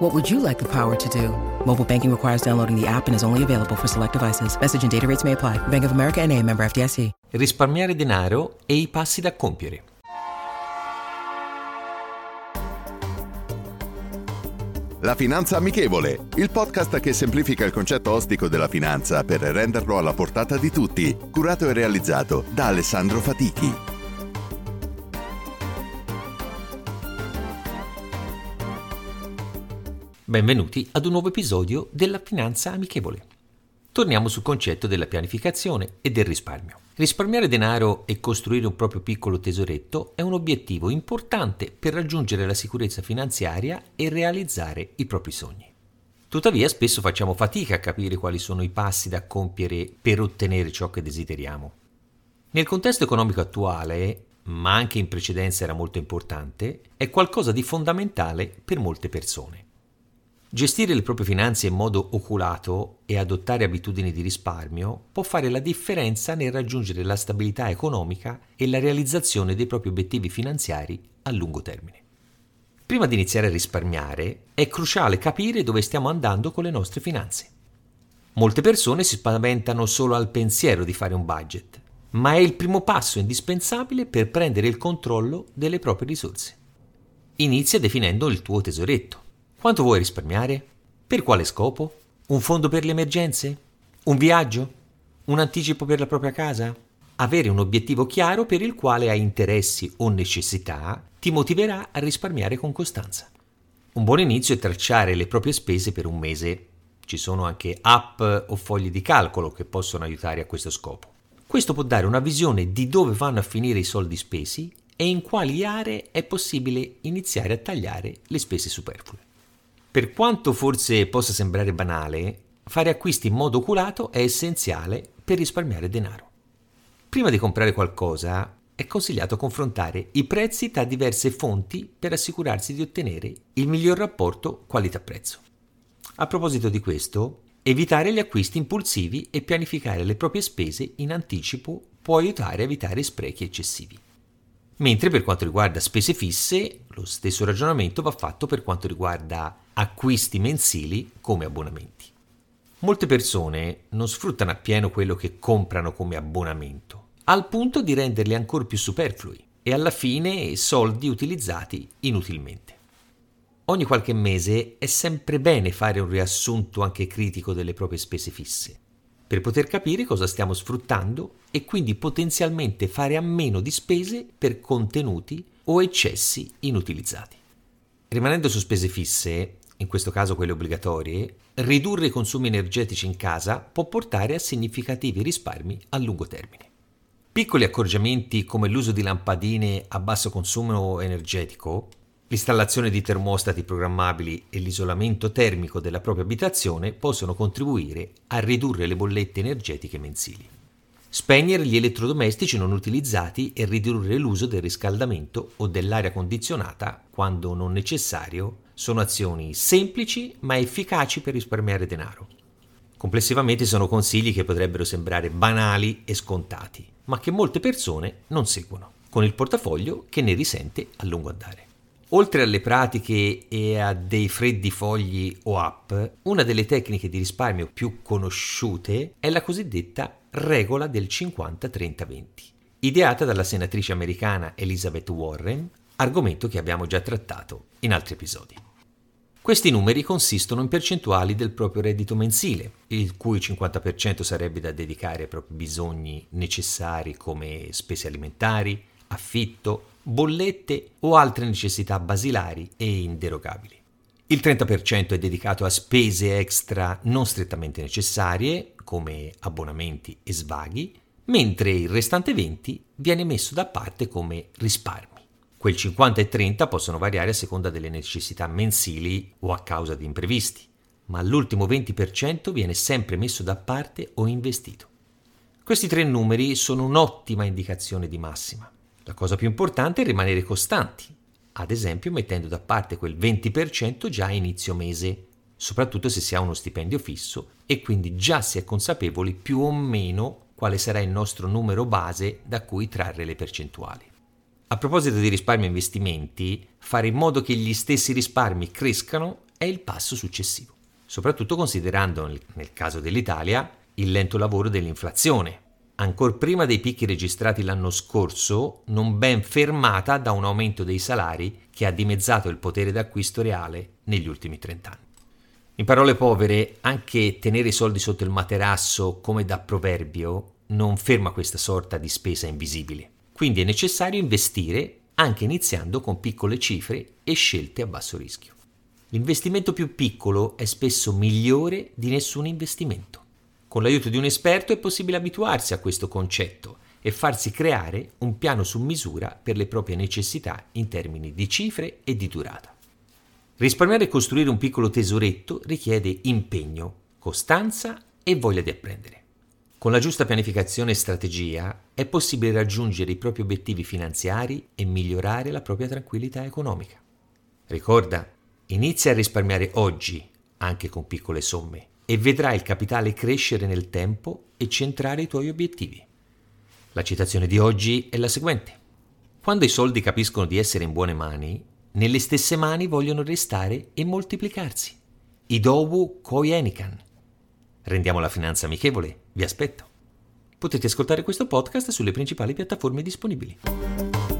What would you like the power to do? Mobile banking requires downloading the app and is only available for select devices. Message and data rates may apply. Bank of America and a member FDIC. Risparmiare denaro e i passi da compiere. La Finanza Amichevole, il podcast che semplifica il concetto ostico della finanza per renderlo alla portata di tutti. Curato e realizzato da Alessandro Fatichi. Benvenuti ad un nuovo episodio della Finanza Amichevole. Torniamo sul concetto della pianificazione e del risparmio. Risparmiare denaro e costruire un proprio piccolo tesoretto è un obiettivo importante per raggiungere la sicurezza finanziaria e realizzare i propri sogni. Tuttavia spesso facciamo fatica a capire quali sono i passi da compiere per ottenere ciò che desideriamo. Nel contesto economico attuale, ma anche in precedenza era molto importante, è qualcosa di fondamentale per molte persone. Gestire le proprie finanze in modo oculato e adottare abitudini di risparmio può fare la differenza nel raggiungere la stabilità economica e la realizzazione dei propri obiettivi finanziari a lungo termine. Prima di iniziare a risparmiare è cruciale capire dove stiamo andando con le nostre finanze. Molte persone si spaventano solo al pensiero di fare un budget, ma è il primo passo indispensabile per prendere il controllo delle proprie risorse. Inizia definendo il tuo tesoretto quanto vuoi risparmiare? Per quale scopo? Un fondo per le emergenze? Un viaggio? Un anticipo per la propria casa? Avere un obiettivo chiaro per il quale hai interessi o necessità ti motiverà a risparmiare con costanza. Un buon inizio è tracciare le proprie spese per un mese. Ci sono anche app o fogli di calcolo che possono aiutare a questo scopo. Questo può dare una visione di dove vanno a finire i soldi spesi e in quali aree è possibile iniziare a tagliare le spese superflue. Per quanto forse possa sembrare banale, fare acquisti in modo oculato è essenziale per risparmiare denaro. Prima di comprare qualcosa è consigliato confrontare i prezzi tra diverse fonti per assicurarsi di ottenere il miglior rapporto qualità-prezzo. A proposito di questo, evitare gli acquisti impulsivi e pianificare le proprie spese in anticipo può aiutare a evitare sprechi eccessivi. Mentre per quanto riguarda spese fisse, lo stesso ragionamento va fatto per quanto riguarda acquisti mensili come abbonamenti. Molte persone non sfruttano appieno quello che comprano come abbonamento, al punto di renderli ancora più superflui e alla fine soldi utilizzati inutilmente. Ogni qualche mese è sempre bene fare un riassunto anche critico delle proprie spese fisse per poter capire cosa stiamo sfruttando e quindi potenzialmente fare a meno di spese per contenuti o eccessi inutilizzati. Rimanendo su spese fisse, in questo caso quelle obbligatorie, ridurre i consumi energetici in casa può portare a significativi risparmi a lungo termine. Piccoli accorgimenti come l'uso di lampadine a basso consumo energetico L'installazione di termostati programmabili e l'isolamento termico della propria abitazione possono contribuire a ridurre le bollette energetiche mensili. Spegnere gli elettrodomestici non utilizzati e ridurre l'uso del riscaldamento o dell'aria condizionata quando non necessario sono azioni semplici ma efficaci per risparmiare denaro. Complessivamente sono consigli che potrebbero sembrare banali e scontati, ma che molte persone non seguono, con il portafoglio che ne risente a lungo andare. Oltre alle pratiche e a dei freddi fogli o app, una delle tecniche di risparmio più conosciute è la cosiddetta regola del 50-30-20, ideata dalla senatrice americana Elizabeth Warren, argomento che abbiamo già trattato in altri episodi. Questi numeri consistono in percentuali del proprio reddito mensile, il cui 50% sarebbe da dedicare ai propri bisogni necessari come spese alimentari, affitto, bollette o altre necessità basilari e inderogabili. Il 30% è dedicato a spese extra non strettamente necessarie, come abbonamenti e svaghi, mentre il restante 20% viene messo da parte come risparmi. Quel 50 e 30 possono variare a seconda delle necessità mensili o a causa di imprevisti, ma l'ultimo 20% viene sempre messo da parte o investito. Questi tre numeri sono un'ottima indicazione di massima. La cosa più importante è rimanere costanti, ad esempio mettendo da parte quel 20% già a inizio mese, soprattutto se si ha uno stipendio fisso e quindi già si è consapevoli più o meno quale sarà il nostro numero base da cui trarre le percentuali. A proposito di risparmio e investimenti, fare in modo che gli stessi risparmi crescano è il passo successivo, soprattutto considerando nel caso dell'Italia il lento lavoro dell'inflazione, ancor prima dei picchi registrati l'anno scorso, non ben fermata da un aumento dei salari che ha dimezzato il potere d'acquisto reale negli ultimi 30 anni. In parole povere, anche tenere i soldi sotto il materasso come da proverbio non ferma questa sorta di spesa invisibile. Quindi è necessario investire anche iniziando con piccole cifre e scelte a basso rischio. L'investimento più piccolo è spesso migliore di nessun investimento. Con l'aiuto di un esperto è possibile abituarsi a questo concetto e farsi creare un piano su misura per le proprie necessità in termini di cifre e di durata. Risparmiare e costruire un piccolo tesoretto richiede impegno, costanza e voglia di apprendere. Con la giusta pianificazione e strategia è possibile raggiungere i propri obiettivi finanziari e migliorare la propria tranquillità economica. Ricorda, inizia a risparmiare oggi, anche con piccole somme, e vedrai il capitale crescere nel tempo e centrare i tuoi obiettivi. La citazione di oggi è la seguente. Quando i soldi capiscono di essere in buone mani, nelle stesse mani vogliono restare e moltiplicarsi. Idowu Koyenikan. Rendiamo la finanza amichevole, vi aspetto. Potete ascoltare questo podcast sulle principali piattaforme disponibili.